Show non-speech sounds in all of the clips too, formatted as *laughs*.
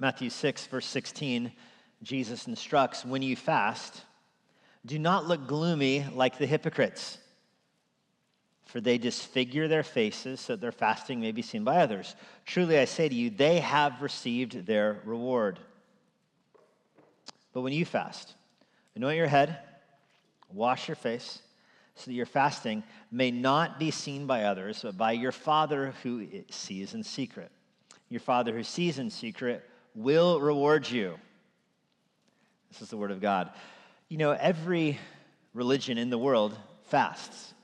Matthew 6, verse 16, Jesus instructs when you fast, do not look gloomy like the hypocrites, for they disfigure their faces so that their fasting may be seen by others. Truly, I say to you, they have received their reward. But when you fast, anoint your head, wash your face, so that your fasting may not be seen by others, but by your Father who sees in secret. Your Father who sees in secret will reward you. This is the Word of God. You know, every religion in the world fasts.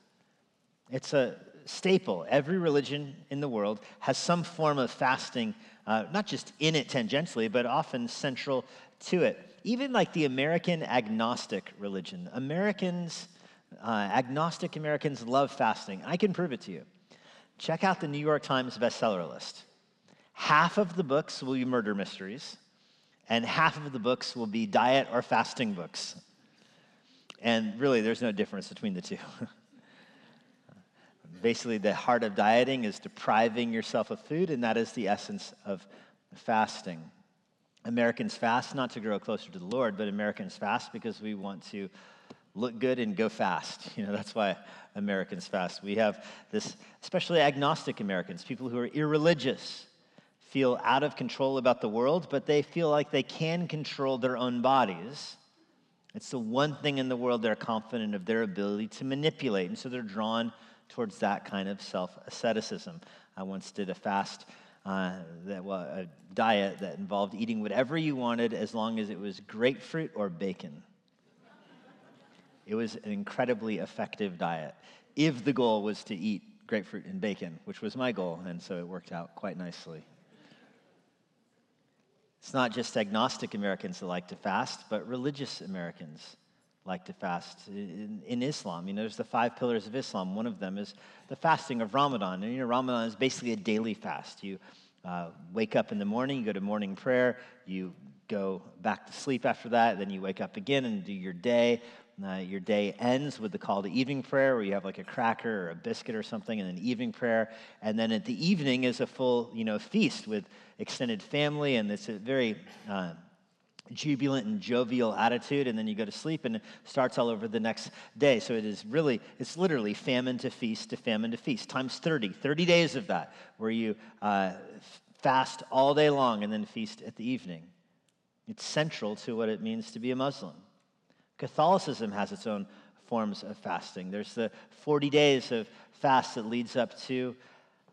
It's a staple. Every religion in the world has some form of fasting, uh, not just in it tangentially, but often central to it. Even like the American agnostic religion. Americans, uh, agnostic Americans love fasting. I can prove it to you. Check out the New York Times bestseller list. Half of the books will be murder mysteries, and half of the books will be diet or fasting books. And really, there's no difference between the two. *laughs* Basically, the heart of dieting is depriving yourself of food, and that is the essence of fasting. Americans fast not to grow closer to the Lord, but Americans fast because we want to look good and go fast. *laughs* You know, that's why Americans fast. We have this, especially agnostic Americans, people who are irreligious feel out of control about the world, but they feel like they can control their own bodies. It's the one thing in the world they're confident of their ability to manipulate, and so they're drawn towards that kind of self asceticism. I once did a fast, uh, that, well, a diet that involved eating whatever you wanted as long as it was grapefruit or bacon. It was an incredibly effective diet if the goal was to eat grapefruit and bacon, which was my goal, and so it worked out quite nicely. It's not just agnostic Americans that like to fast, but religious Americans like to fast. In, in, Islam, you know, there's the five pillars of Islam. One of them is the fasting of Ramadan. And, you know, Ramadan is basically a daily fast. You uh, wake up in the morning, you go to morning prayer, you go back to sleep after that, then you wake up again and do your day. Uh, your day ends with the call to evening prayer, where you have like a cracker or a biscuit or something, and an evening prayer. And then at the evening is a full, you know, feast with extended family, and it's a very uh, jubilant and jovial attitude. And then you go to sleep, and it starts all over the next day. So it is really, it's literally famine to feast to famine to feast, times 30, 30 days of that, where you uh, fast all day long and then feast at the evening. It's central to what it means to be a Muslim. Catholicism has its own forms of fasting. There's the 40 days of fast that leads up to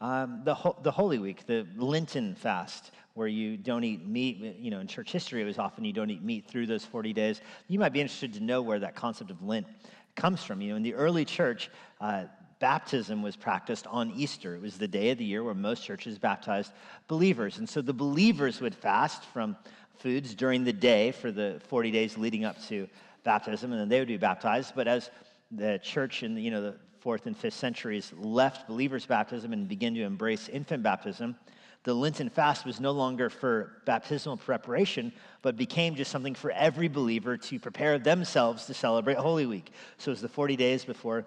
um, the, Ho- the Holy Week, the Lenten fast, where you don't eat meat. You know, in church history, it was often you don't eat meat through those 40 days. You might be interested to know where that concept of Lent comes from. You know, in the early church, uh, baptism was practiced on Easter. It was the day of the year where most churches baptized believers. And so the believers would fast from foods during the day for the 40 days leading up to baptism, and then they would be baptized. But as the church in the, you know, the fourth and fifth centuries left believers' baptism and began to embrace infant baptism, the Lenten fast was no longer for baptismal preparation, but became just something for every believer to prepare themselves to celebrate Holy Week. So it was the 40 days before,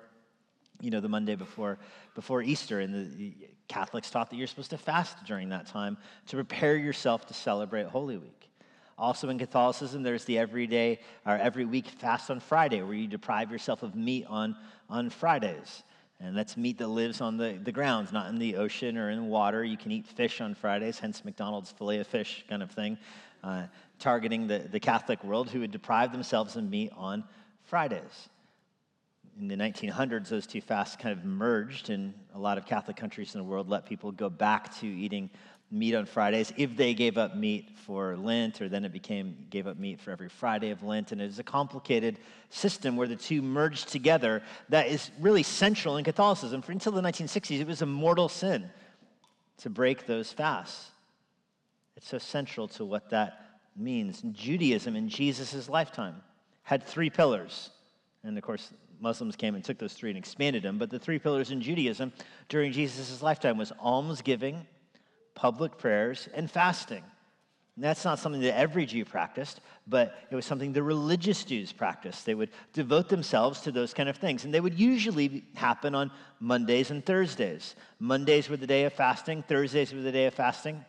you know, the Monday before, before Easter, and the Catholics taught that you're supposed to fast during that time to prepare yourself to celebrate Holy Week. Also in Catholicism, there's the everyday or every week fast on Friday, where you deprive yourself of meat on, on Fridays. And that's meat that lives on the, the grounds, not in the ocean or in water. You can eat fish on Fridays, hence McDonald's filet of fish kind of thing, uh, targeting the, the Catholic world who would deprive themselves of meat on Fridays. In the 1900s, those two fasts kind of merged, and a lot of Catholic countries in the world let people go back to eating meat on Fridays. If they gave up meat for Lent, or then it became gave up meat for every Friday of Lent, and it is a complicated system where the two merged together that is really central in Catholicism. For until the 1960s, it was a mortal sin to break those fasts. It's so central to what that means. Judaism in Jesus' lifetime had three pillars. And of course, Muslims came and took those three and expanded them. But the three pillars in Judaism during Jesus' lifetime was almsgiving, public prayers, and fasting. And that's not something that every Jew practiced, but it was something the religious Jews practiced. They would devote themselves to those kind of things. And they would usually happen on Mondays and Thursdays. Mondays were the day of fasting, Thursdays were the day of fasting.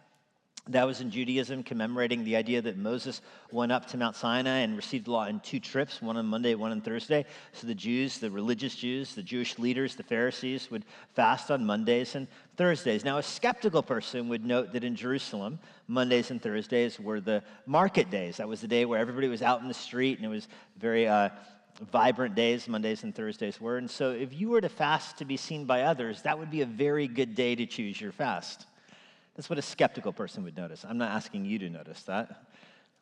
That was in Judaism, commemorating the idea that Moses went up to Mount Sinai and received the law in two trips, one on Monday, one on Thursday. So the Jews, the religious Jews, the Jewish leaders, the Pharisees would fast on Mondays and Thursdays. Now, a skeptical person would note that in Jerusalem, Mondays and Thursdays were the market days. That was the day where everybody was out in the street and it was very uh, vibrant days, Mondays and Thursdays were. And so if you were to fast to be seen by others, that would be a very good day to choose your fast. That's what a skeptical person would notice. I'm not asking you to notice that,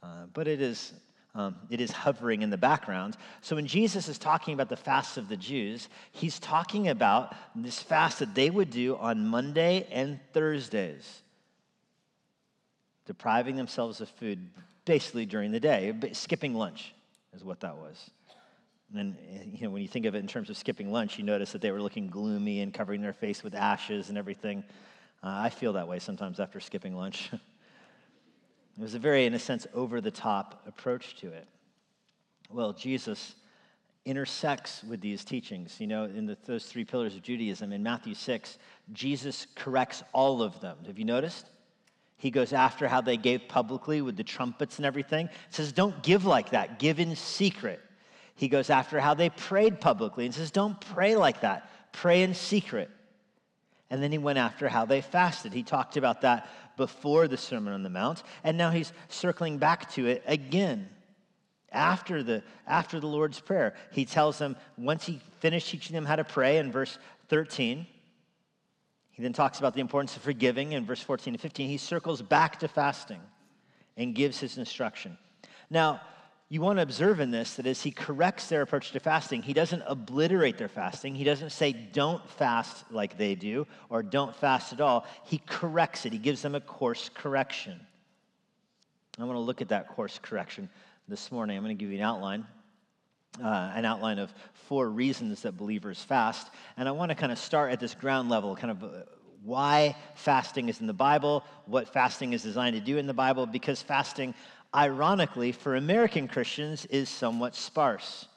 uh, but it is, um, it is hovering in the background. So when Jesus is talking about the fast of the Jews, he's talking about this fast that they would do on Monday and Thursdays, depriving themselves of food basically during the day, skipping lunch is what that was. And you know, when you think of it in terms of skipping lunch, you notice that they were looking gloomy and covering their face with ashes and everything. Uh, I feel that way sometimes after skipping lunch. *laughs* it was a very, in a sense, over the top approach to it. Well, Jesus intersects with these teachings. You know, in the, those three pillars of Judaism, in Matthew 6, Jesus corrects all of them. Have you noticed? He goes after how they gave publicly with the trumpets and everything. says, don't give like that, give in secret. He goes after how they prayed publicly and says, don't pray like that, pray in secret. And then he went after how they fasted. He talked about that before the Sermon on the Mount, and now he's circling back to it again. After the, after the Lord's Prayer, he tells them, once he finished teaching them how to pray in verse 13, he then talks about the importance of forgiving in verse 14 and 15. He circles back to fasting and gives his instruction. Now, you want to observe in this that as he corrects their approach to fasting, he doesn't obliterate their fasting. He doesn't say, don't fast like they do or don't fast at all. He corrects it, he gives them a course correction. I want to look at that course correction this morning. I'm going to give you an outline. Uh, an outline of four reasons that believers fast. And I want to kind of start at this ground level, kind of uh, why fasting is in the Bible, what fasting is designed to do in the Bible, because fasting ironically, for American Christians, is somewhat sparse.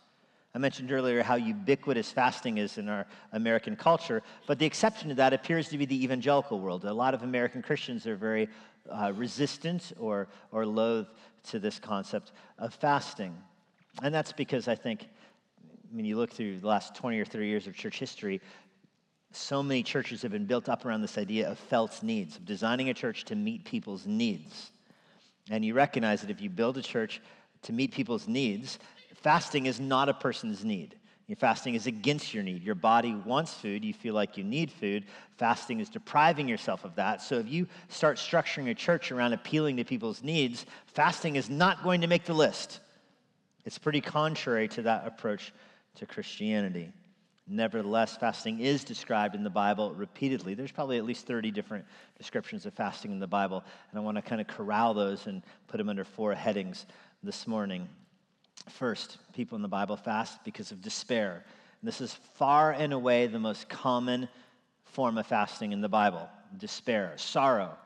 I mentioned earlier how ubiquitous fasting is in our American culture, but the exception to that appears to be the evangelical world. A lot of American Christians are very uh, resistant or, or loath to this concept of fasting. And that's because I think, when you look through the last 20 or 30 years of church history, so many churches have been built up around this idea of felt needs, of designing a church to meet people's needs. And you recognize that if you build a church to meet people's needs, fasting is not a person's need. Your fasting is against your need. Your body wants food. You feel like you need food. Fasting is depriving yourself of that. So if you start structuring a church around appealing to people's needs, fasting is not going to make the list. It's pretty contrary to that approach to Christianity. Nevertheless, fasting is described in the Bible repeatedly. There's probably at least 30 different descriptions of fasting in the Bible, and I want to kind of corral those and put them under four headings this morning. First, people in the Bible fast because of despair. This is far and away the most common form of fasting in the Bible despair, sorrow.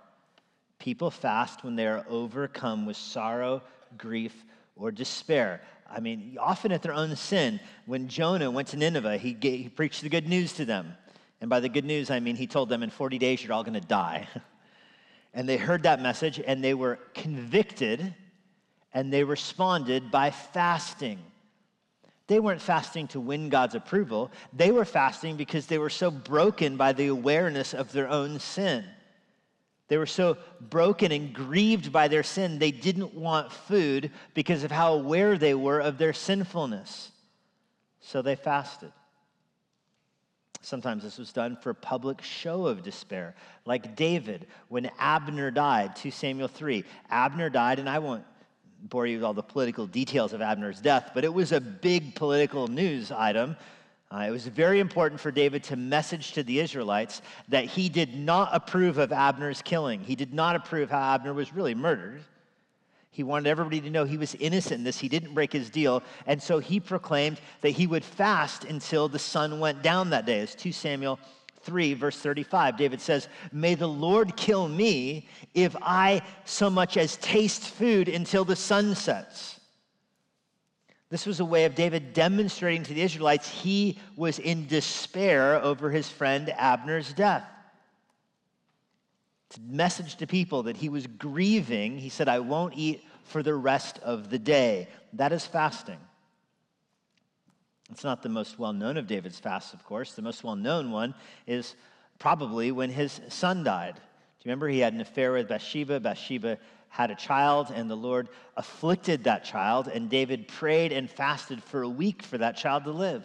People fast when they are overcome with sorrow, grief, or despair. I mean, often at their own sin. When Jonah went to Nineveh, he, gave, he preached the good news to them. And by the good news, I mean he told them in 40 days, you're all going to die. *laughs* and they heard that message and they were convicted and they responded by fasting. They weren't fasting to win God's approval, they were fasting because they were so broken by the awareness of their own sin. They were so broken and grieved by their sin, they didn't want food because of how aware they were of their sinfulness. So they fasted. Sometimes this was done for a public show of despair, like David when Abner died, 2 Samuel 3. Abner died, and I won't bore you with all the political details of Abner's death, but it was a big political news item uh, it was very important for David to message to the Israelites that he did not approve of Abner's killing. He did not approve how Abner was really murdered. He wanted everybody to know he was innocent in this. He didn't break his deal. And so he proclaimed that he would fast until the sun went down that day. It's 2 Samuel 3, verse 35. David says, May the Lord kill me if I so much as taste food until the sun sets. This was a way of David demonstrating to the Israelites he was in despair over his friend Abner's death. to message to people that he was grieving, he said, I won't eat for the rest of the day. That is fasting. It's not the most well known of David's fasts, of course. The most well known one is probably when his son died. Do you remember he had an affair with Bathsheba? Bathsheba had a child, and the Lord afflicted that child, and David prayed and fasted for a week for that child to live.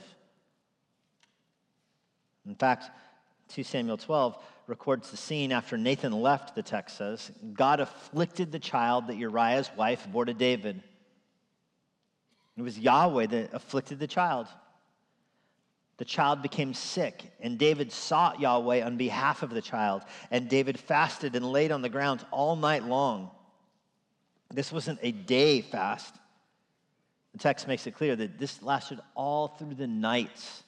In fact, 2 Samuel 12 records the scene after Nathan left, the text says. God afflicted the child that Uriah's wife bore to David. It was Yahweh that afflicted the child. The child became sick, and David sought Yahweh on behalf of the child. And David fasted and laid on the ground all night long. This wasn't a day fast. The text makes it clear that this lasted all through the nights.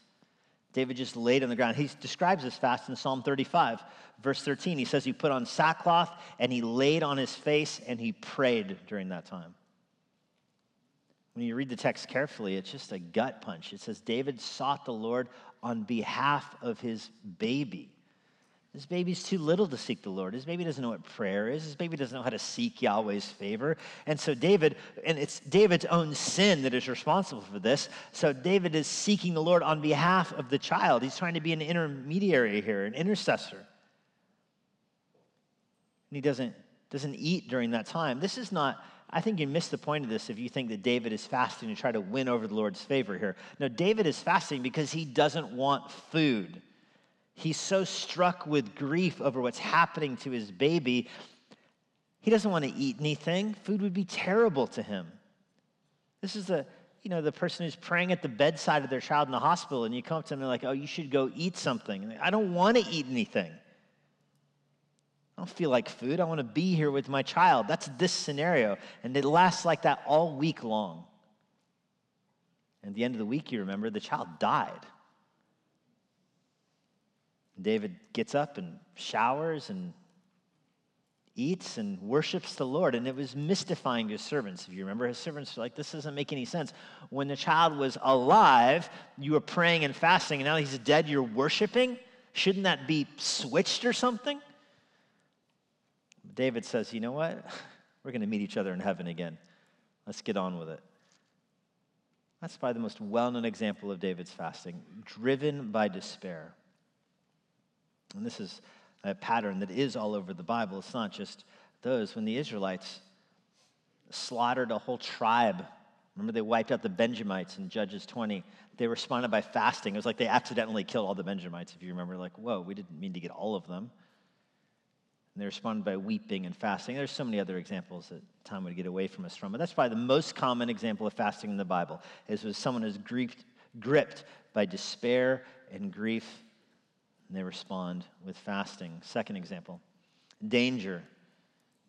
David just laid on the ground. He describes this fast in Psalm 35, verse 13. He says he put on sackcloth and he laid on his face and he prayed during that time. When you read the text carefully, it's just a gut punch. It says David sought the Lord on behalf of his baby. This baby's too little to seek the Lord. His baby doesn't know what prayer is. His baby doesn't know how to seek Yahweh's favor. And so, David, and it's David's own sin that is responsible for this. So, David is seeking the Lord on behalf of the child. He's trying to be an intermediary here, an intercessor. And he doesn't, doesn't eat during that time. This is not, I think you miss the point of this if you think that David is fasting to try to win over the Lord's favor here. No, David is fasting because he doesn't want food. He's so struck with grief over what's happening to his baby. He doesn't want to eat anything. Food would be terrible to him. This is the, you know, the person who's praying at the bedside of their child in the hospital, and you come up to them and like, oh, you should go eat something. I don't want to eat anything. I don't feel like food. I want to be here with my child. That's this scenario. And it lasts like that all week long. And at the end of the week, you remember, the child died. David gets up and showers and eats and worships the Lord. And it was mystifying his servants. If you remember, his servants were like, this doesn't make any sense. When the child was alive, you were praying and fasting, and now he's dead, you're worshiping? Shouldn't that be switched or something? David says, you know what? *laughs* We're going to meet each other in heaven again. Let's get on with it. That's probably the most well known example of David's fasting, driven by despair. And this is a pattern that is all over the Bible. It's not just those. When the Israelites slaughtered a whole tribe, remember they wiped out the Benjamites in Judges 20, they responded by fasting. It was like they accidentally killed all the Benjamites, if you remember. Like, whoa, we didn't mean to get all of them. And they responded by weeping and fasting. There's so many other examples that time would get away from us from. But that's probably the most common example of fasting in the Bible, is when someone is gripped, gripped by despair and grief and they respond with fasting. Second example danger.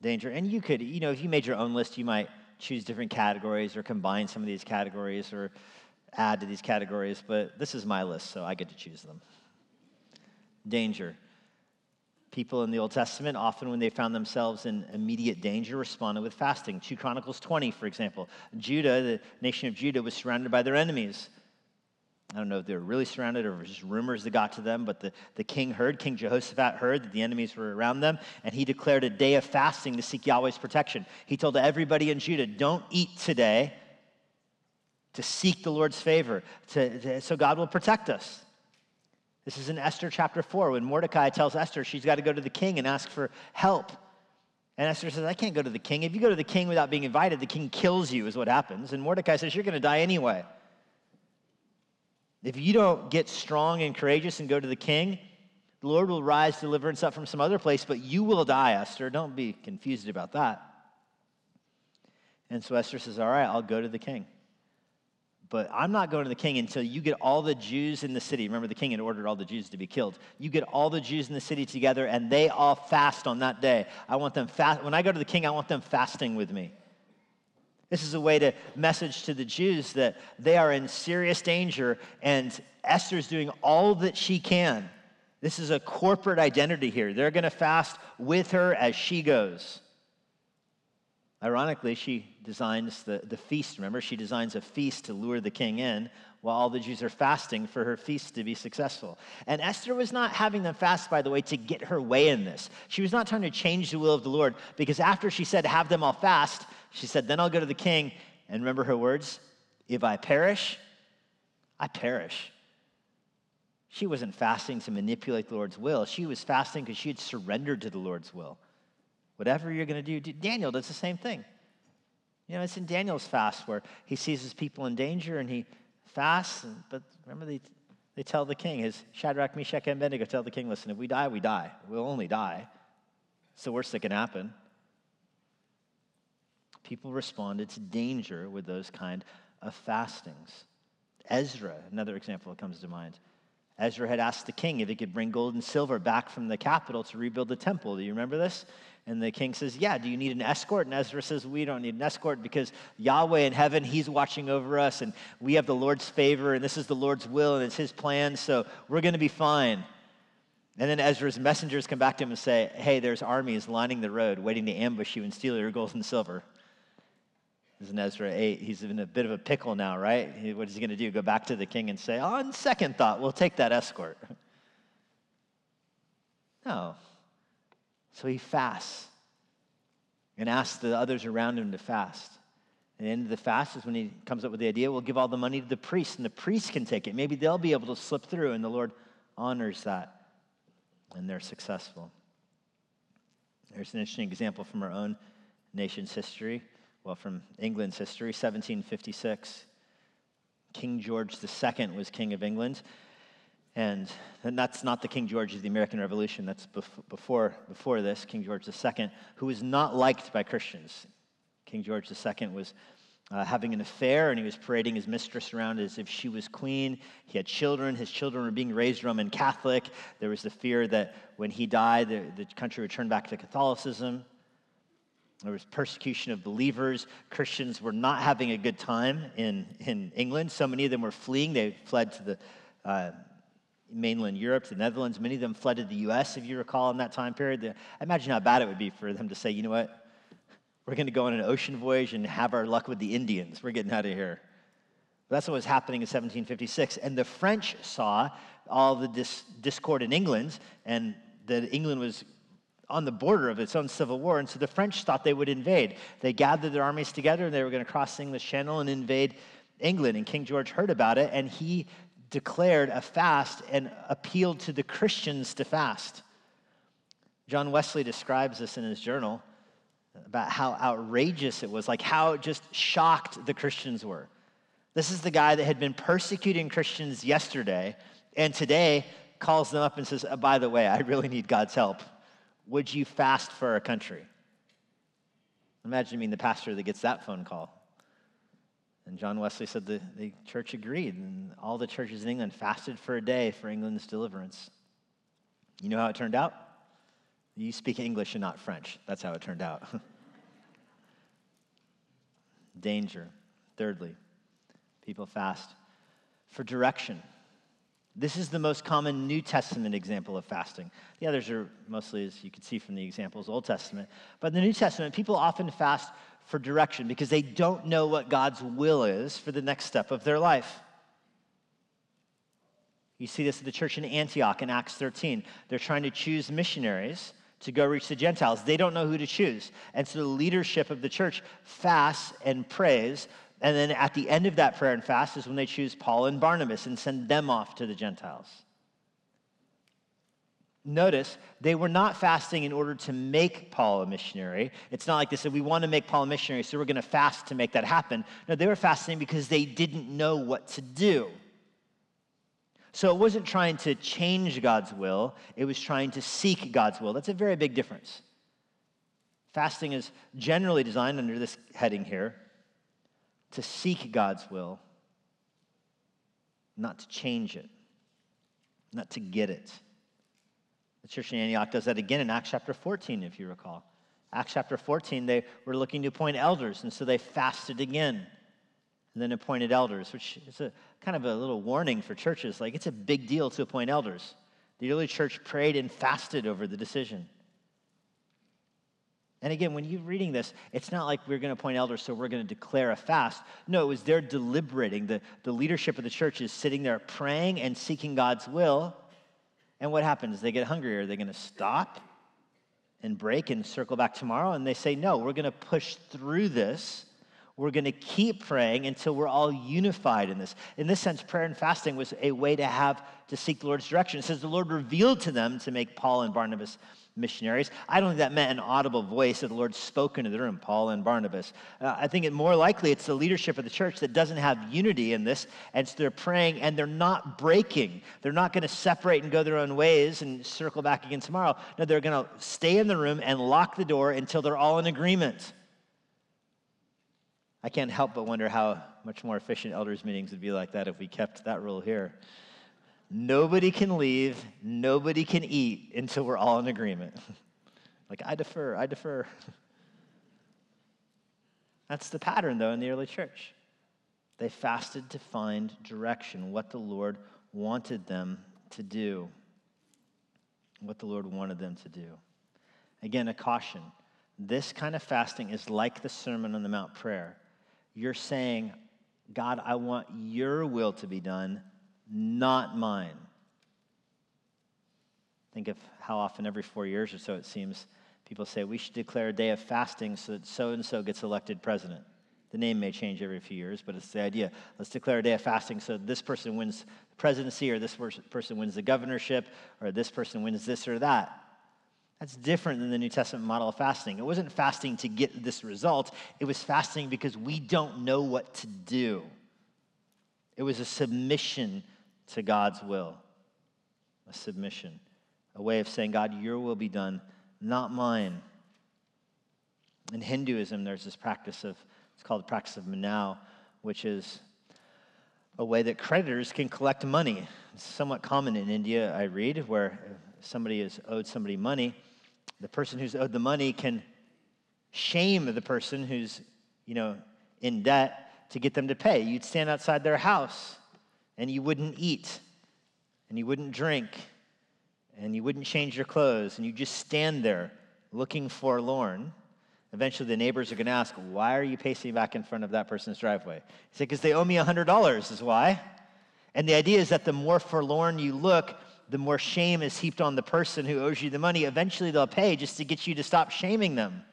Danger. And you could, you know, if you made your own list, you might choose different categories or combine some of these categories or add to these categories, but this is my list, so I get to choose them. Danger. People in the Old Testament, often when they found themselves in immediate danger, responded with fasting. 2 Chronicles 20, for example. Judah, the nation of Judah, was surrounded by their enemies. I don't know if they were really surrounded or just rumors that got to them, but the, the king heard, King Jehoshaphat heard that the enemies were around them, and he declared a day of fasting to seek Yahweh's protection. He told everybody in Judah, don't eat today to seek the Lord's favor, to, to, so God will protect us. This is in Esther chapter 4 when Mordecai tells Esther she's got to go to the king and ask for help. And Esther says, I can't go to the king. If you go to the king without being invited, the king kills you, is what happens. And Mordecai says, You're going to die anyway. If you don't get strong and courageous and go to the king, the Lord will rise deliverance up from some other place, but you will die, Esther. Don't be confused about that. And so Esther says, All right, I'll go to the king. But I'm not going to the king until you get all the Jews in the city. Remember, the king had ordered all the Jews to be killed. You get all the Jews in the city together, and they all fast on that day. I want them fast. When I go to the king, I want them fasting with me. This is a way to message to the Jews that they are in serious danger, and Esther's doing all that she can. This is a corporate identity here. They're going to fast with her as she goes. Ironically, she designs the, the feast. Remember, she designs a feast to lure the king in while all the Jews are fasting for her feast to be successful. And Esther was not having them fast, by the way, to get her way in this. She was not trying to change the will of the Lord because after she said, Have them all fast, she said, Then I'll go to the king. And remember her words? If I perish, I perish. She wasn't fasting to manipulate the Lord's will. She was fasting because she had surrendered to the Lord's will. Whatever you're going to do, Daniel does the same thing. You know, it's in Daniel's fast where he sees his people in danger and he fasts. But remember, they, they tell the king, his Shadrach, Meshach, and Abednego tell the king, listen, if we die, we die. We'll only die. It's the worst that can happen. People responded to danger with those kind of fastings. Ezra, another example that comes to mind. Ezra had asked the king if he could bring gold and silver back from the capital to rebuild the temple. Do you remember this? And the king says, Yeah, do you need an escort? And Ezra says, We don't need an escort because Yahweh in heaven, he's watching over us, and we have the Lord's favor, and this is the Lord's will, and it's his plan, so we're going to be fine. And then Ezra's messengers come back to him and say, Hey, there's armies lining the road waiting to ambush you and steal your gold and silver. Is in Ezra 8. He's in a bit of a pickle now, right? What is he going to do? Go back to the king and say, On second thought, we'll take that escort. *laughs* No. So he fasts and asks the others around him to fast. And the end of the fast is when he comes up with the idea we'll give all the money to the priest, and the priest can take it. Maybe they'll be able to slip through, and the Lord honors that, and they're successful. There's an interesting example from our own nation's history, well, from England's history, 1756. King George II was king of England. And, and that's not the King George of the American Revolution. That's before, before this, King George II, who was not liked by Christians. King George II was uh, having an affair, and he was parading his mistress around as if she was queen. He had children. His children were being raised Roman Catholic. There was the fear that when he died, the, the country would turn back to Catholicism. There was persecution of believers. Christians were not having a good time in, in England. So many of them were fleeing. They fled to the uh, mainland Europe, the Netherlands. Many of them fled to the U.S., if you recall, in that time period. Imagine how bad it would be for them to say, you know what, we're going to go on an ocean voyage and have our luck with the Indians. We're getting out of here. But that's what was happening in 1756. And the French saw all the dis- discord in England, and that England was on the border of its own civil war. And so the French thought they would invade. They gathered their armies together, and they were going to cross the English Channel and invade England. And King George heard about it, and he declared a fast and appealed to the Christians to fast. John Wesley describes this in his journal about how outrageous it was, like how just shocked the Christians were. This is the guy that had been persecuting Christians yesterday, and today calls them up and says, oh, By the way, I really need God's help. Would you fast for our country? Imagine being the pastor that gets that phone call. And John Wesley said the, the church agreed, and all the churches in England fasted for a day for England's deliverance. You know how it turned out? You speak English and not French. That's how it turned out. *laughs* Danger. Thirdly, people fast for direction. This is the most common New Testament example of fasting. The others are mostly, as you can see from the examples, Old Testament. But in the New Testament, people often fast for direction because they don't know what God's will is for the next step of their life. You see this at the church in Antioch in Acts 13. They're trying to choose missionaries to go reach the Gentiles. They don't know who to choose. And so the leadership of the church fasts and prays. And then at the end of that prayer and fast is when they choose Paul and Barnabas and send them off to the Gentiles. Notice, they were not fasting in order to make Paul a missionary. It's not like they said, we want to make Paul a missionary, so we're going to fast to make that happen. No, they were fasting because they didn't know what to do. So it wasn't trying to change God's will, it was trying to seek God's will. That's a very big difference. Fasting is generally designed under this heading here to seek God's will, not to change it, not to get it. The church in Antioch does that again in Acts chapter 14, if you recall. Acts chapter 14, they were looking to appoint elders, and so they fasted again and then appointed elders, which is a kind of a little warning for churches. Like, it's a big deal to appoint elders. The early church prayed and fasted over the decision. And again, when you're reading this, it's not like we're going to appoint elders, so we're going to declare a fast. No, it was they're deliberating. The, the leadership of the church is sitting there praying and seeking God's will. And what happens? They get hungry. Are they going to stop and break and circle back tomorrow? And they say, no, we're going to push through this. We're going to keep praying until we're all unified in this. In this sense, prayer and fasting was a way to have to seek the Lord's direction. It says the Lord revealed to them to make Paul and Barnabas missionaries. I don't think that meant an audible voice that the Lord spoke into the room, Paul and Barnabas. Uh, I think it more likely it's the leadership of the church that doesn't have unity in this, and so they're praying and they're not breaking. They're not going to separate and go their own ways and circle back again tomorrow. No, they're going to stay in the room and lock the door until they're all in agreement. I can't help but wonder how much more efficient elders' meetings would be like that if we kept that rule here. Nobody can leave, nobody can eat until we're all in agreement. *laughs* like, I defer, I defer. *laughs* That's the pattern, though, in the early church. They fasted to find direction, what the Lord wanted them to do. What the Lord wanted them to do. Again, a caution. This kind of fasting is like the Sermon on the Mount prayer. You're saying, God, I want your will to be done, not mine. Think of how often, every four years or so, it seems, people say we should declare a day of fasting so that so and so gets elected president. The name may change every few years, but it's the idea. Let's declare a day of fasting so this person wins the presidency, or this person wins the governorship, or this person wins this or that. That's different than the New Testament model of fasting. It wasn't fasting to get this result, it was fasting because we don't know what to do. It was a submission to God's will. A submission, a way of saying, God, your will be done, not mine. In Hinduism, there's this practice of, it's called the practice of manau, which is a way that creditors can collect money. It's somewhat common in India, I read, where somebody is owed somebody money, the person who's owed the money can shame the person who's, you know, in debt to get them to pay. You'd stand outside their house and you wouldn't eat and you wouldn't drink and you wouldn't change your clothes and you just stand there looking forlorn. Eventually, the neighbors are going to ask, Why are you pacing back in front of that person's driveway? He said, Because they owe me $100, is why. And the idea is that the more forlorn you look, the more shame is heaped on the person who owes you the money. Eventually, they'll pay just to get you to stop shaming them.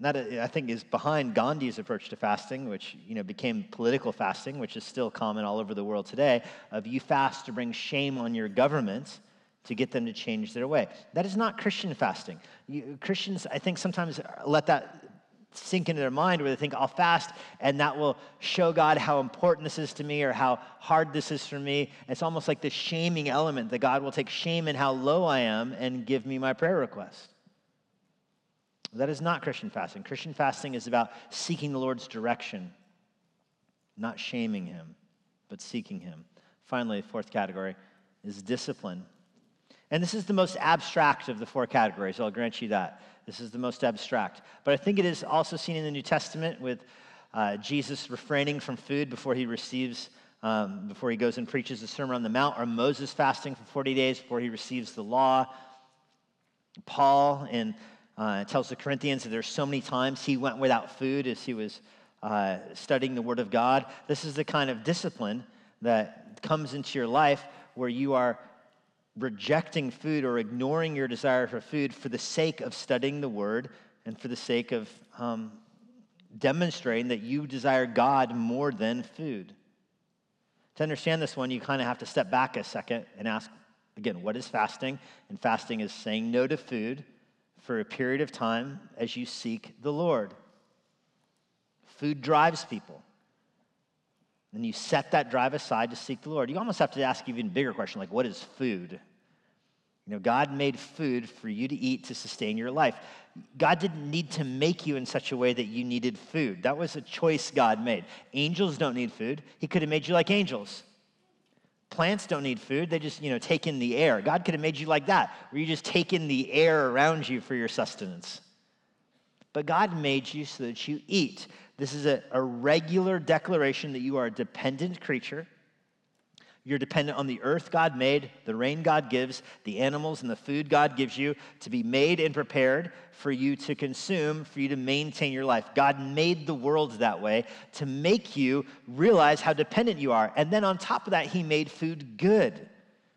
That, I think, is behind Gandhi's approach to fasting, which you know, became political fasting, which is still common all over the world today, of you fast to bring shame on your government to get them to change their way. That is not Christian fasting. You, Christians, I think, sometimes let that sink into their mind where they think, I'll fast and that will show God how important this is to me or how hard this is for me. It's almost like the shaming element that God will take shame in how low I am and give me my prayer request. That is not Christian fasting. Christian fasting is about seeking the Lord's direction, not shaming Him, but seeking Him. Finally, fourth category is discipline. And this is the most abstract of the four categories, I'll grant you that. This is the most abstract. But I think it is also seen in the New Testament with uh, Jesus refraining from food before he receives, um, before he goes and preaches the Sermon on the Mount, or Moses fasting for 40 days before he receives the law. Paul in, uh, tells the Corinthians that there's so many times he went without food as he was uh, studying the Word of God. This is the kind of discipline that comes into your life where you are rejecting food or ignoring your desire for food for the sake of studying the word and for the sake of um, demonstrating that you desire God more than food. To understand this one, you kind of have to step back a second and ask again, what is fasting? And fasting is saying no to food for a period of time as you seek the Lord. Food drives people. And you set that drive aside to seek the Lord. You almost have to ask even bigger question like, what is food? You know, God made food for you to eat to sustain your life. God didn't need to make you in such a way that you needed food. That was a choice God made. Angels don't need food. He could have made you like angels. Plants don't need food. They just, you know, take in the air. God could have made you like that, where you just take in the air around you for your sustenance. But God made you so that you eat. This is a, a regular declaration that you are a dependent creature You're dependent on the earth God made, the rain God gives, the animals and the food God gives you to be made and prepared for you to consume, for you to maintain your life. God made the world that way to make you realize how dependent you are. And then on top of that, He made food good,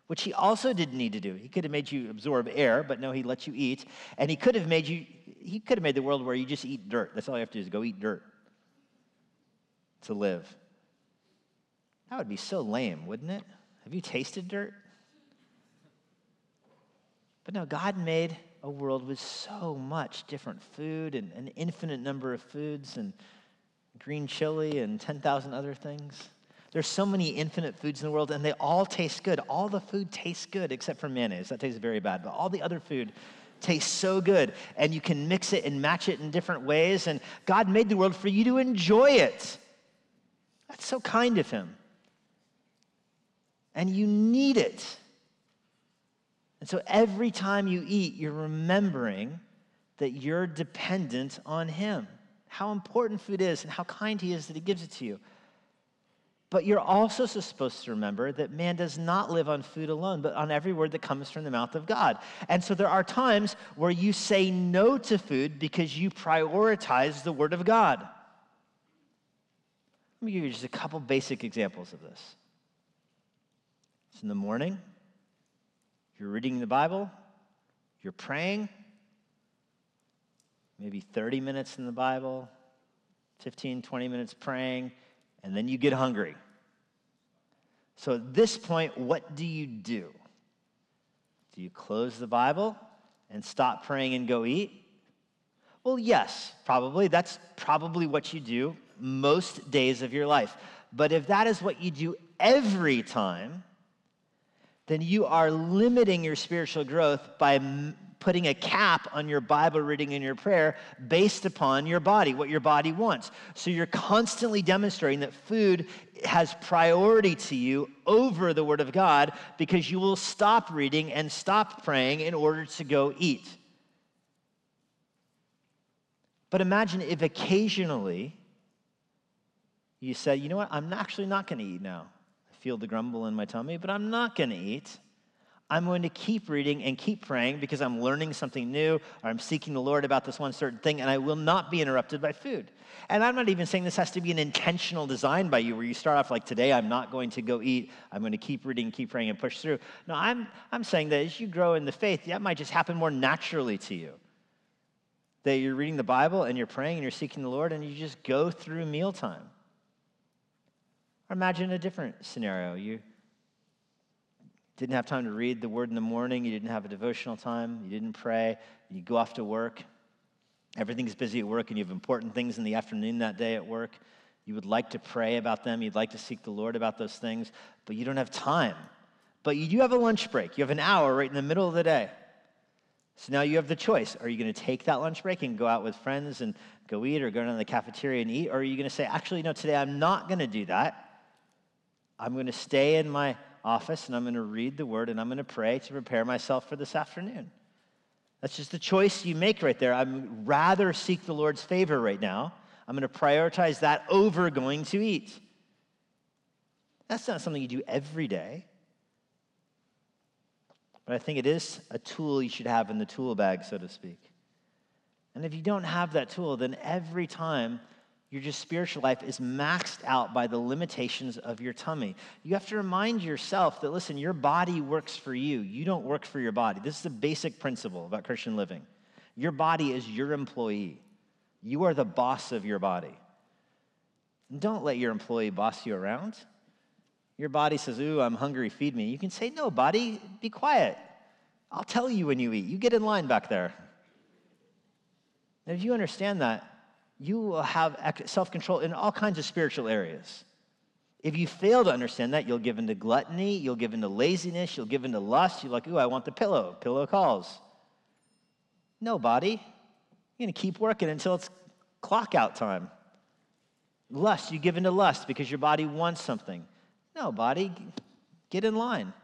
which He also didn't need to do. He could have made you absorb air, but no, He lets you eat. And He could have made you, He could have made the world where you just eat dirt. That's all you have to do is go eat dirt to live. That would be so lame, wouldn't it? Have you tasted dirt? But no, God made a world with so much different food and an infinite number of foods and green chili and 10,000 other things. There's so many infinite foods in the world, and they all taste good. All the food tastes good except for mayonnaise. That tastes very bad. But all the other food tastes so good. And you can mix it and match it in different ways. And God made the world for you to enjoy it. That's so kind of Him and you need it. And so every time you eat, you're remembering that you're dependent on Him, how important food is, and how kind He is that He gives it to you. But you're also supposed to remember that man does not live on food alone, but on every word that comes from the mouth of God. And so there are times where you say no to food because you prioritize the word of God. Let me give you just a couple basic examples of this. It's in the morning, you're reading the Bible, you're praying, maybe 30 minutes in the Bible, 15, 20 minutes praying, and then you get hungry. So at this point, what do you do? Do you close the Bible and stop praying and go eat? Well, yes, probably. That's probably what you do most days of your life. But if that is what you do every time, then you are limiting your spiritual growth by putting a cap on your Bible reading and your prayer based upon your body, what your body wants. So you're constantly demonstrating that food has priority to you over the Word of God because you will stop reading and stop praying in order to go eat. But imagine if occasionally you said, you know what, I'm actually not going to eat now feel the grumble in my tummy, but I'm not going to eat. I'm going to keep reading and keep praying because I'm learning something new or I'm seeking the Lord about this one certain thing, and I will not be interrupted by food. And I'm not even saying this has to be an intentional design by you where you start off like, today I'm not going to go eat. I'm going to keep reading, keep praying, and push through. No, I'm, I'm saying that as you grow in the faith, that might just happen more naturally to you. That you're reading the Bible and you're praying and you're seeking the Lord and you just go through mealtime. Or imagine a different scenario. You didn't have time to read the word in the morning, you didn't have a devotional time, you didn't pray, you go off to work. Everything's busy at work, and you have important things in the afternoon that day at work. You would like to pray about them, you'd like to seek the Lord about those things, but you don't have time. But you do have a lunch break. You have an hour right in the middle of the day. So now you have the choice. Are you going to take that lunch break and go out with friends and go eat or go down to the cafeteria and eat? Or are you going to say, actually, no, today I'm not going to do that. I'm going to stay in my office and I'm going to read the word and I'm going to pray to prepare myself for this afternoon. That's just the choice you make right there. I'm rather seek the Lord's favor right now. I'm going to prioritize that over going to eat. That's not something you do every day. But I think it is a tool you should have in the tool bag, so to speak. And if you don't have that tool, then every time your just spiritual life is maxed out by the limitations of your tummy. You have to remind yourself that, listen, your body works for you. You don't work for your body. This is a basic principle about Christian living. Your body is your employee, you are the boss of your body. don't let your employee boss you around. Your body says, Ooh, I'm hungry, feed me. You can say, No, body, be quiet. I'll tell you when you eat. You get in line back there. And if you understand that, you will have self control in all kinds of spiritual areas. If you fail to understand that, you'll give into gluttony, you'll give into laziness, you'll give into lust. You're like, ooh, I want the pillow. Pillow calls. No, body. You're going to keep working until it's clock out time. Lust, you give into lust because your body wants something. No, body, get in line.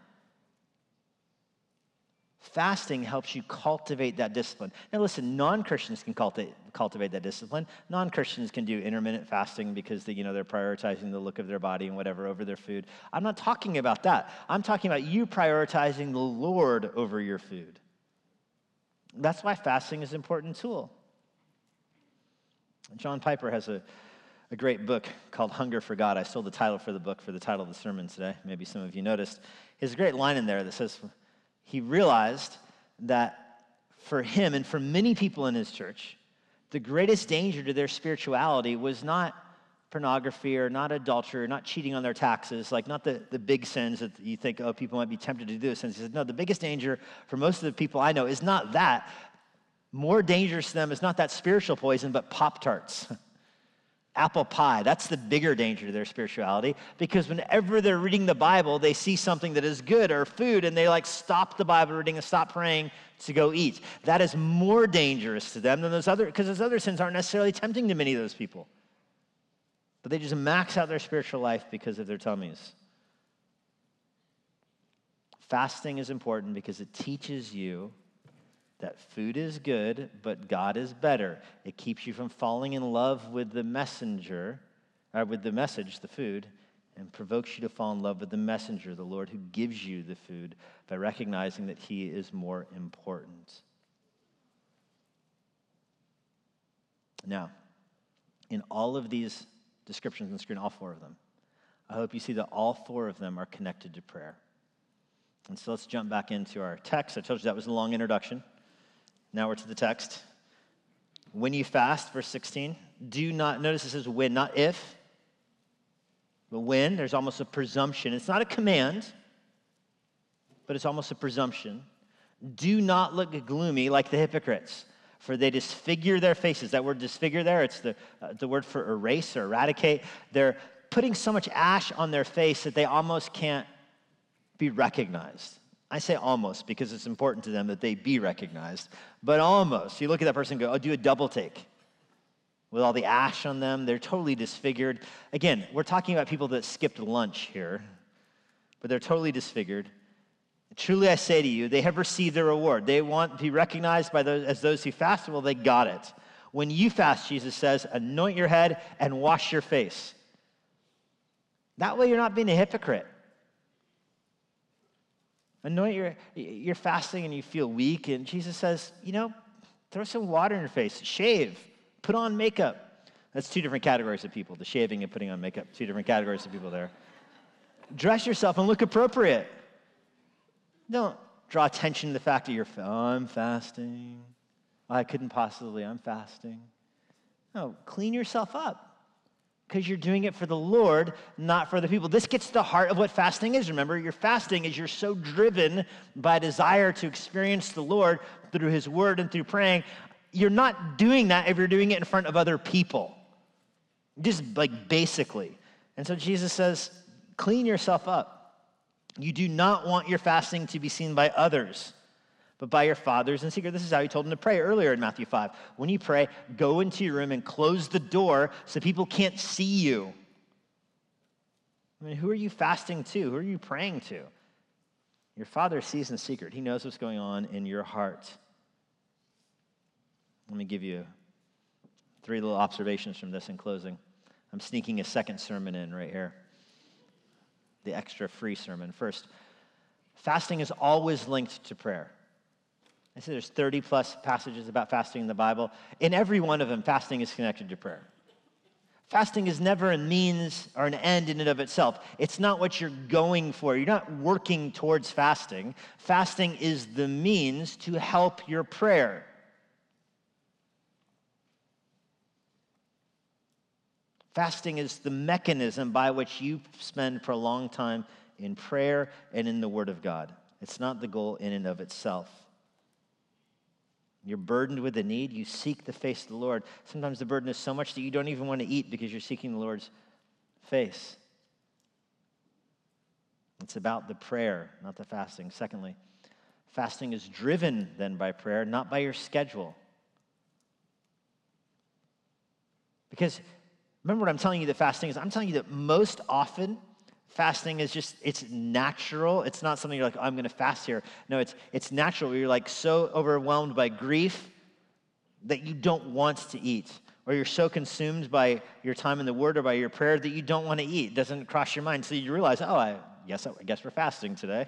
Fasting helps you cultivate that discipline. Now, listen, non-Christians can cultivate, cultivate that discipline. Non-Christians can do intermittent fasting because they, you know they're prioritizing the look of their body and whatever over their food. I'm not talking about that. I'm talking about you prioritizing the Lord over your food. That's why fasting is an important tool. John Piper has a, a great book called Hunger for God. I stole the title for the book for the title of the sermon today. Maybe some of you noticed. He has a great line in there that says, he realized that for him and for many people in his church, the greatest danger to their spirituality was not pornography or not adultery or not cheating on their taxes, like not the, the big sins that you think, oh, people might be tempted to do those sins. He said, no, the biggest danger for most of the people I know is not that. More dangerous to them is not that spiritual poison, but Pop Tarts. *laughs* apple pie. That's the bigger danger to their spirituality because whenever they're reading the Bible, they see something that is good or food and they like stop the Bible reading and stop praying to go eat. That is more dangerous to them than those other, because those other sins aren't necessarily tempting to many of those people. But they just max out their spiritual life because of their tummies. Fasting is important because it teaches you that food is good, but God is better. It keeps you from falling in love with the messenger, or with the message, the food, and provokes you to fall in love with the messenger, the Lord who gives you the food, by recognizing that he is more important. Now, in all of these descriptions on the screen, all four of them, I hope you see that all four of them are connected to prayer. And so let's jump back into our text. I told you that was a long introduction. Now we're to the text. When you fast, verse 16, do not, notice this says when, not if, but when. There's almost a presumption. It's not a command, but it's almost a presumption. Do not look gloomy like the hypocrites, for they disfigure their faces. That word disfigure there, it's the, uh, the word for erase or eradicate. They're putting so much ash on their face that they almost can't be recognized. I say almost because it's important to them that they be recognized, but almost. You look at that person and go, oh, do a double take with all the ash on them. They're totally disfigured. Again, we're talking about people that skipped lunch here, but they're totally disfigured. Truly, I say to you, they have received their reward. They want to be recognized by those, as those who fast. Well, they got it. When you fast, Jesus says, anoint your head and wash your face. That way, you're not being a hypocrite. Anoint your, you're fasting and you feel weak, and Jesus says, you know, throw some water in your face, shave, put on makeup. That's two different categories of people the shaving and putting on makeup, two different categories of people there. Dress yourself and look appropriate. Don't draw attention to the fact that you're, oh, I'm fasting. I couldn't possibly, I'm fasting. No, clean yourself up because you're doing it for the Lord, not for the people. This gets to the heart of what fasting is. Remember, your fasting is you're so driven by desire to experience the Lord through His Word and through praying. You're not doing that if you're doing it in front of other people, just like basically. And so Jesus says, clean yourself up. You do not want your fasting to be seen by others but by your fathers in secret. This is how he told him to pray earlier in Matthew 5. When you pray, go into your room and close the door so people can't see you. I mean, who are you fasting to? Who are you praying to? Your father sees in secret. He knows what's going on in your heart. Let me give you three little observations from this in closing. I'm sneaking a second sermon in right here the extra free sermon. First, fasting is always linked to prayer. I said there's 30 plus passages about fasting in the Bible. In every one of them, fasting is connected to prayer. Fasting is never a means or an end in and of itself. It's not what you're going for. You're not working towards fasting. Fasting is the means to help your prayer. Fasting is the mechanism by which you spend for a long time in prayer and in the Word of God. It's not the goal in and of itself. You're burdened with a need, you seek the face of the Lord. Sometimes the burden is so much that you don't even want to eat because you're seeking the Lord's face. It's about the prayer, not the fasting. Secondly, fasting is driven then by prayer, not by your schedule. Because remember what I'm telling you that fasting is? I'm telling you that most often Fasting is just, it's natural. It's not something you're like, oh, I'm going to fast here. No, it's, it's natural. You're like so overwhelmed by grief that you don't want to eat. Or you're so consumed by your time in the Word or by your prayer that you don't want to eat. It doesn't cross your mind. So you realize, oh, I guess, I guess we're fasting today.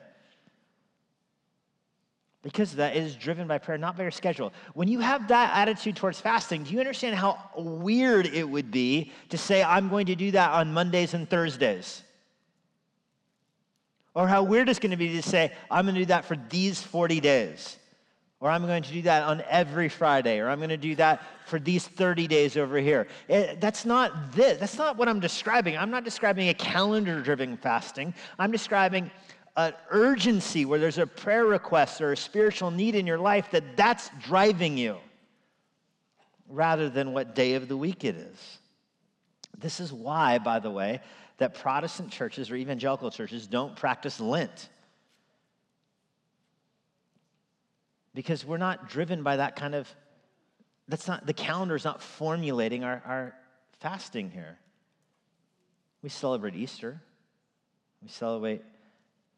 Because that is driven by prayer, not by your schedule. When you have that attitude towards fasting, do you understand how weird it would be to say, I'm going to do that on Mondays and Thursdays? Or how weird it's going to be to say, I'm going to do that for these 40 days. Or I'm going to do that on every Friday. Or I'm going to do that for these 30 days over here. It, eh, that's not this. That's not what I'm describing. I'm not describing a calendar driven fasting. I'm describing an urgency where there's a prayer request or a spiritual need in your life that that's driving you rather than what day of the week it is. This is why, by the way, that Protestant churches or evangelical churches don't practice Lent. Because we're not driven by that kind of, that's not, the calendar is not formulating our, our fasting here. We celebrate Easter, we celebrate,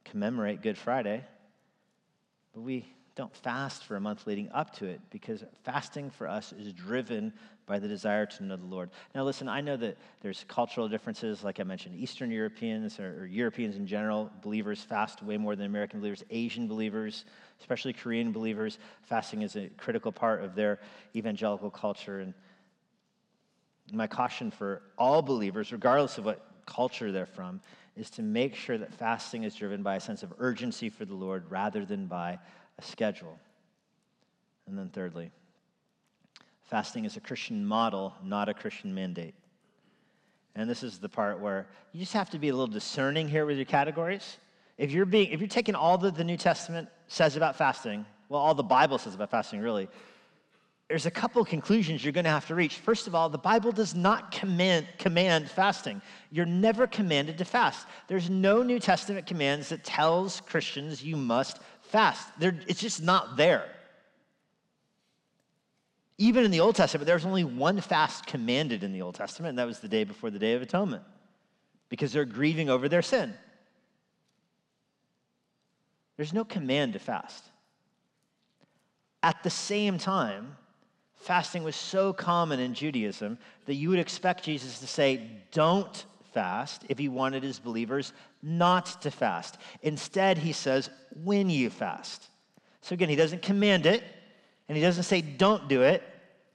commemorate Good Friday, but we don't fast for a month leading up to it because fasting for us is driven by the desire to know the Lord. Now, listen, I know that there's cultural differences, like I mentioned. Eastern Europeans or, or Europeans in general, believers fast way more than American believers. Asian believers, especially Korean believers, fasting is a critical part of their evangelical culture. And my caution for all believers, regardless of what culture they're from, is to make sure that fasting is driven by a sense of urgency for the Lord rather than by a schedule. And then, thirdly, fasting is a Christian model, not a Christian mandate. And this is the part where you just have to be a little discerning here with your categories. If you're being, if you're taking all that the New Testament says about fasting, well, all the Bible says about fasting, really, there's a couple conclusions you're going to have to reach. First of all, the Bible does not command, command fasting. You're never commanded to fast. There's no New Testament commands that tells Christians you must fast. They're, it's just not there. Even in the Old Testament, there's only one fast commanded in the Old Testament, and that was the day before the Day of Atonement, because they're grieving over their sin. There's no command to fast. At the same time, fasting was so common in Judaism that you would expect Jesus to say, Don't fast if he wanted his believers not to fast. Instead, he says, when you fast. So again, he doesn't command it, and he doesn't say don't do it,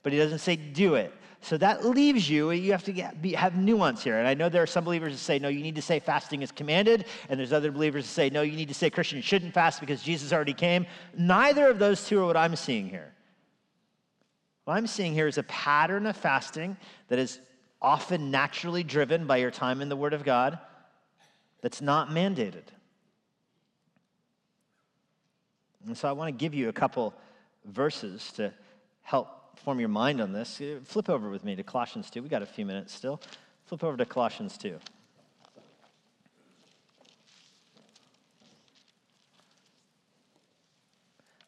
but he doesn't say do it. So that leaves you, you have to get, be, have nuance here. And I know there are some believers that say, no, you need to say fasting is commanded. And there's other believers that say, no, you need to say Christians shouldn't fast because Jesus already came. Neither of those two are what I'm seeing here. What I'm seeing here is a pattern of fasting that is often naturally driven by your time in the Word of God, that's not mandated. And so I want to give you a couple verses to help form your mind on this. Flip over with me to Colossians 2. We got a few minutes still. Flip over to Colossians 2.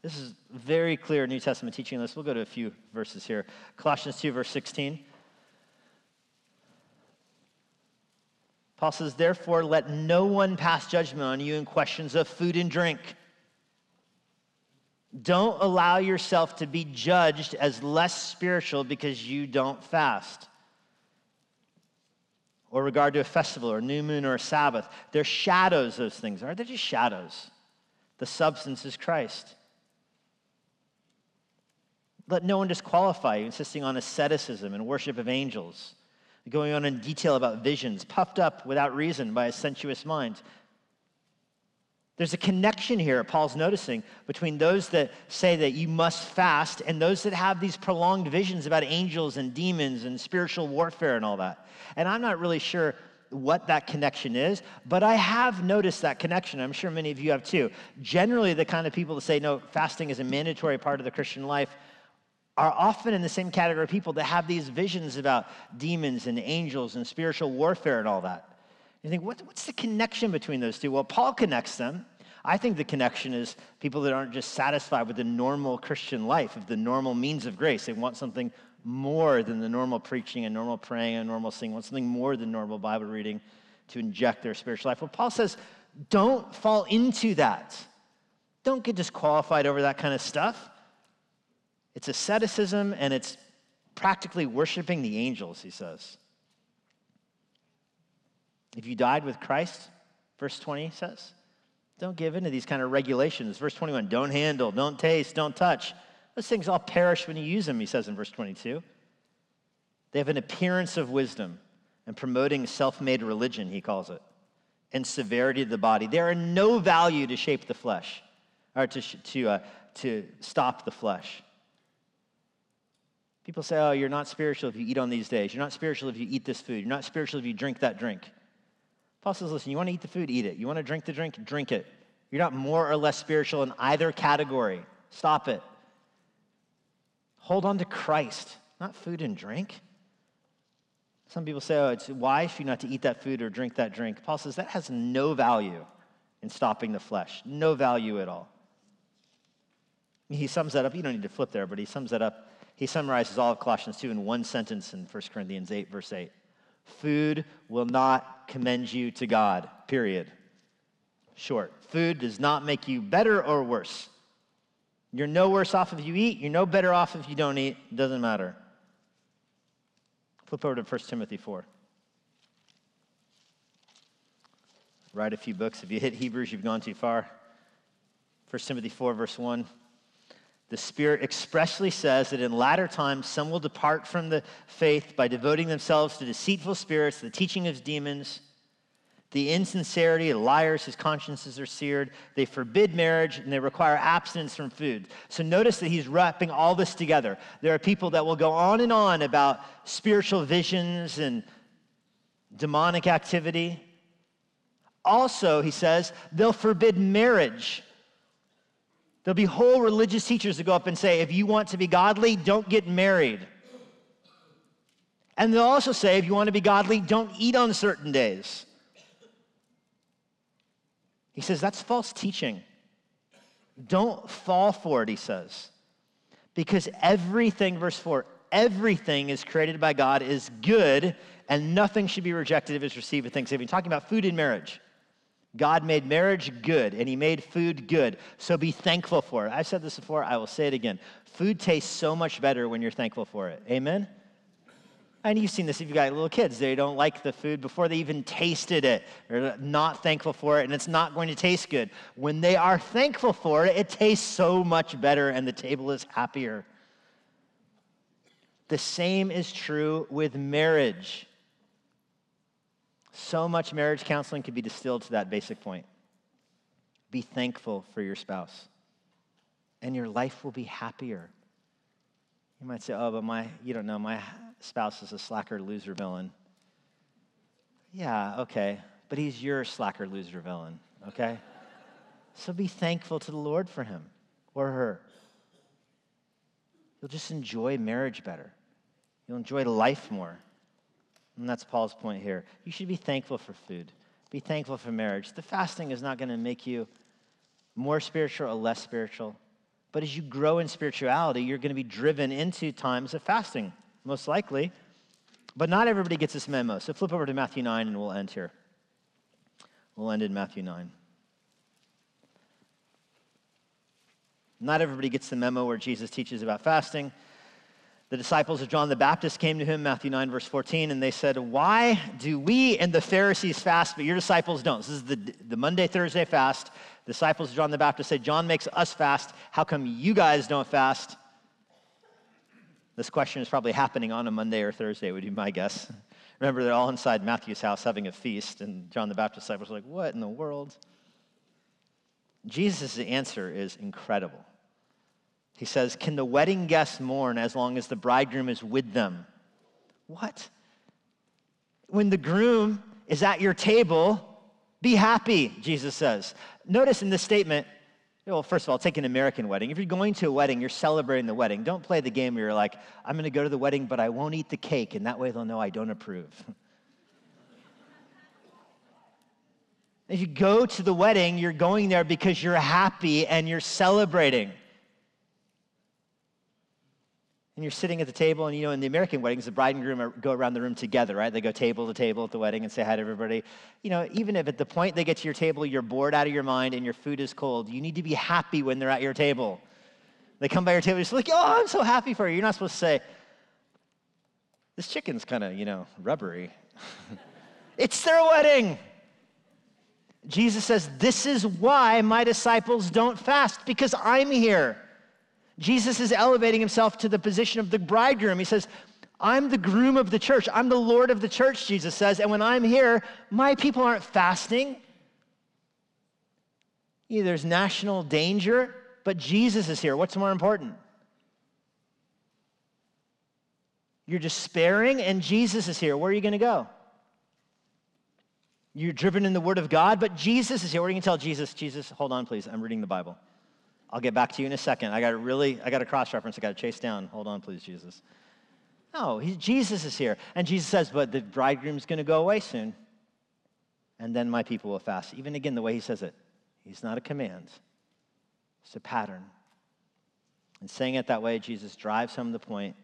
This is very clear New Testament teaching on this. We'll go to a few verses here. Colossians 2, verse 16. Paul says, Therefore, let no one pass judgment on you in questions of food and drink. Don't allow yourself to be judged as less spiritual because you don't fast. Or regard to a festival or a new moon or a Sabbath. They're shadows, those things are. They're just shadows. The substance is Christ. Let no one disqualify you, insisting on asceticism and worship of angels going on in detail about visions, puffed up without reason by a sensuous mind. There's a connection here, Paul's noticing, between those that say that you must fast and those that have these prolonged visions about angels and demons and spiritual warfare and all that. And I'm not really sure what that connection is, but I have noticed that connection. I'm sure many of you have too. Generally, the kind of people that say, no, fasting is a mandatory part of the Christian life are often in the same category of people that have these visions about demons and angels and spiritual warfare and all that. You think, what, what's the connection between those two? Well, Paul connects them. I think the connection is people that aren't just satisfied with the normal Christian life, of the normal means of grace. They want something more than the normal preaching and normal praying and normal singing, want something more than normal Bible reading to inject their spiritual life. Well, Paul says, don't fall into that. Don't get disqualified over that kind of stuff. It's asceticism and it's practically worshiping the angels, he says. If you died with Christ, verse 20 says, don't give in to these kind of regulations. Verse 21 don't handle, don't taste, don't touch. Those things all perish when you use them, he says in verse 22. They have an appearance of wisdom and promoting self made religion, he calls it, and severity of the body. They are no value to shape the flesh or to, to, uh, to stop the flesh. People say, oh, you're not spiritual if you eat on these days. You're not spiritual if you eat this food. You're not spiritual if you drink that drink. Paul says, listen, you want to eat the food, eat it. You want to drink the drink, drink it. You're not more or less spiritual in either category. Stop it. Hold on to Christ, not food and drink. Some people say, oh, it's wise for you not to eat that food or drink that drink. Paul says that has no value in stopping the flesh, no value at all. He sums that up. You don't need to flip there, but he sums that up. He summarizes all of Colossians 2 in one sentence in 1 Corinthians 8, verse 8. Food will not commend you to God, period. Short. Food does not make you better or worse. You're no worse off if you eat. You're no better off if you don't eat. It doesn't matter. Flip over to 1 Timothy 4. Write a few books. If you hit Hebrews, you've gone too far. 1 Timothy 4, verse 1. The Spirit expressly says that in latter times some will depart from the faith by devoting themselves to deceitful spirits, the teaching of demons, the insincerity, the liars whose consciences are seared. They forbid marriage and they require abstinence from food. So notice that he's wrapping all this together. There are people that will go on and on about spiritual visions and demonic activity. Also, he says, they'll forbid marriage There'll be whole religious teachers that go up and say, if you want to be godly, don't get married. And they'll also say, if you want to be godly, don't eat on certain days. He says, that's false teaching. Don't fall for it, he says. Because everything, verse 4, everything is created by God is good, and nothing should be rejected if it's received with thanksgiving. Talking about food and marriage. God made marriage good and he made food good. So be thankful for it. I've said this before, I will say it again. Food tastes so much better when you're thankful for it. Amen? And you've seen this if you've got little kids. They don't like the food before they even tasted it. They're not thankful for it, and it's not going to taste good. When they are thankful for it, it tastes so much better, and the table is happier. The same is true with marriage. So much marriage counseling can be distilled to that basic point. Be thankful for your spouse, and your life will be happier. You might say, oh, but my, you don't know, my spouse is a slacker, loser villain. Yeah, okay, but he's your slacker, loser villain, okay? so be thankful to the Lord for him or her. You'll just enjoy marriage better, you'll enjoy life more. And that's Paul's point here. You should be thankful for food, be thankful for marriage. The fasting is not going to make you more spiritual or less spiritual. But as you grow in spirituality, you're going to be driven into times of fasting, most likely. But not everybody gets this memo. So flip over to Matthew 9 and we'll end here. We'll end in Matthew 9. Not everybody gets the memo where Jesus teaches about fasting. The disciples of John the Baptist came to him, Matthew 9, verse 14, and they said, Why do we and the Pharisees fast, but your disciples don't? This is the, the Monday, Thursday fast. The disciples of John the Baptist said, John makes us fast. How come you guys don't fast? This question is probably happening on a Monday or Thursday, would be my guess. Remember, they're all inside Matthew's house having a feast, and John the Baptist disciples are like, What in the world? Jesus' answer is incredible. He says, Can the wedding guests mourn as long as the bridegroom is with them? What? When the groom is at your table, be happy, Jesus says. Notice in this statement, well, first of all, take an American wedding. If you're going to a wedding, you're celebrating the wedding. Don't play the game where you're like, I'm going to go to the wedding, but I won't eat the cake, and that way they'll know I don't approve. *laughs* if you go to the wedding, you're going there because you're happy and you're celebrating. And you're sitting at the table, and you know, in the American weddings, the bride and groom are, go around the room together, right? They go table to table at the wedding and say hi to everybody. You know, even if at the point they get to your table, you're bored out of your mind and your food is cold, you need to be happy when they're at your table. They come by your table, you're just like, oh, I'm so happy for you. You're not supposed to say, this chicken's kind of, you know, rubbery. *laughs* it's their wedding. Jesus says, This is why my disciples don't fast, because I'm here. Jesus is elevating himself to the position of the bridegroom. He says, I'm the groom of the church. I'm the Lord of the church, Jesus says. And when I'm here, my people aren't fasting. Yeah, there's national danger, but Jesus is here. What's more important? You're despairing, and Jesus is here. Where are you going to go? You're driven in the Word of God, but Jesus is here. What are you going to tell Jesus? Jesus, hold on, please. I'm reading the Bible. I'll get back to you in a second. I got to really, I got to cross reference. I got to chase down. Hold on, please, Jesus. No, he, Jesus is here. And Jesus says, but the bridegroom's going to go away soon. And then my people will fast. Even again, the way he says it, he's not a command, it's a pattern. And saying it that way, Jesus drives home the point.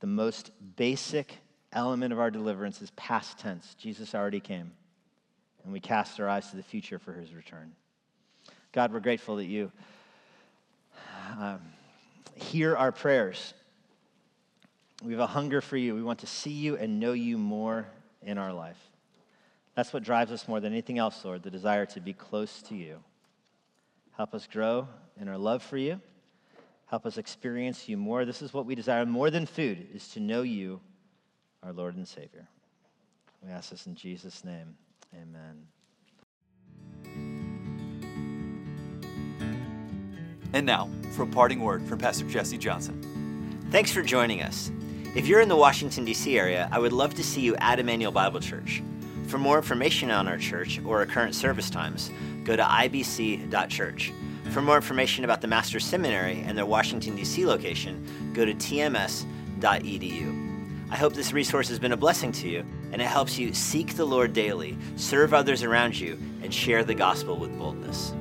The most basic element of our deliverance is past tense. Jesus already came. And we cast our eyes to the future for his return. God, we're grateful that you um, hear our prayers. We have a hunger for you. We want to see you and know you more in our life. That's what drives us more than anything else, Lord, the desire to be close to you. Help us grow in our love for you. Help us experience you more. This is what we desire more than food, is to know you, our Lord and Savior. We ask this in Jesus' name. Amen. And now, for a parting word from Pastor Jesse Johnson. Thanks for joining us. If you're in the Washington, D.C. area, I would love to see you at Immanuel Bible Church. For more information on our church or our current service times, go to ibc.church. For more information about the Master's Seminary and their Washington, D.C. location, go to tms.edu. I hope this resource has been a blessing to you and it helps you seek the Lord daily, serve others around you, and share the gospel with boldness.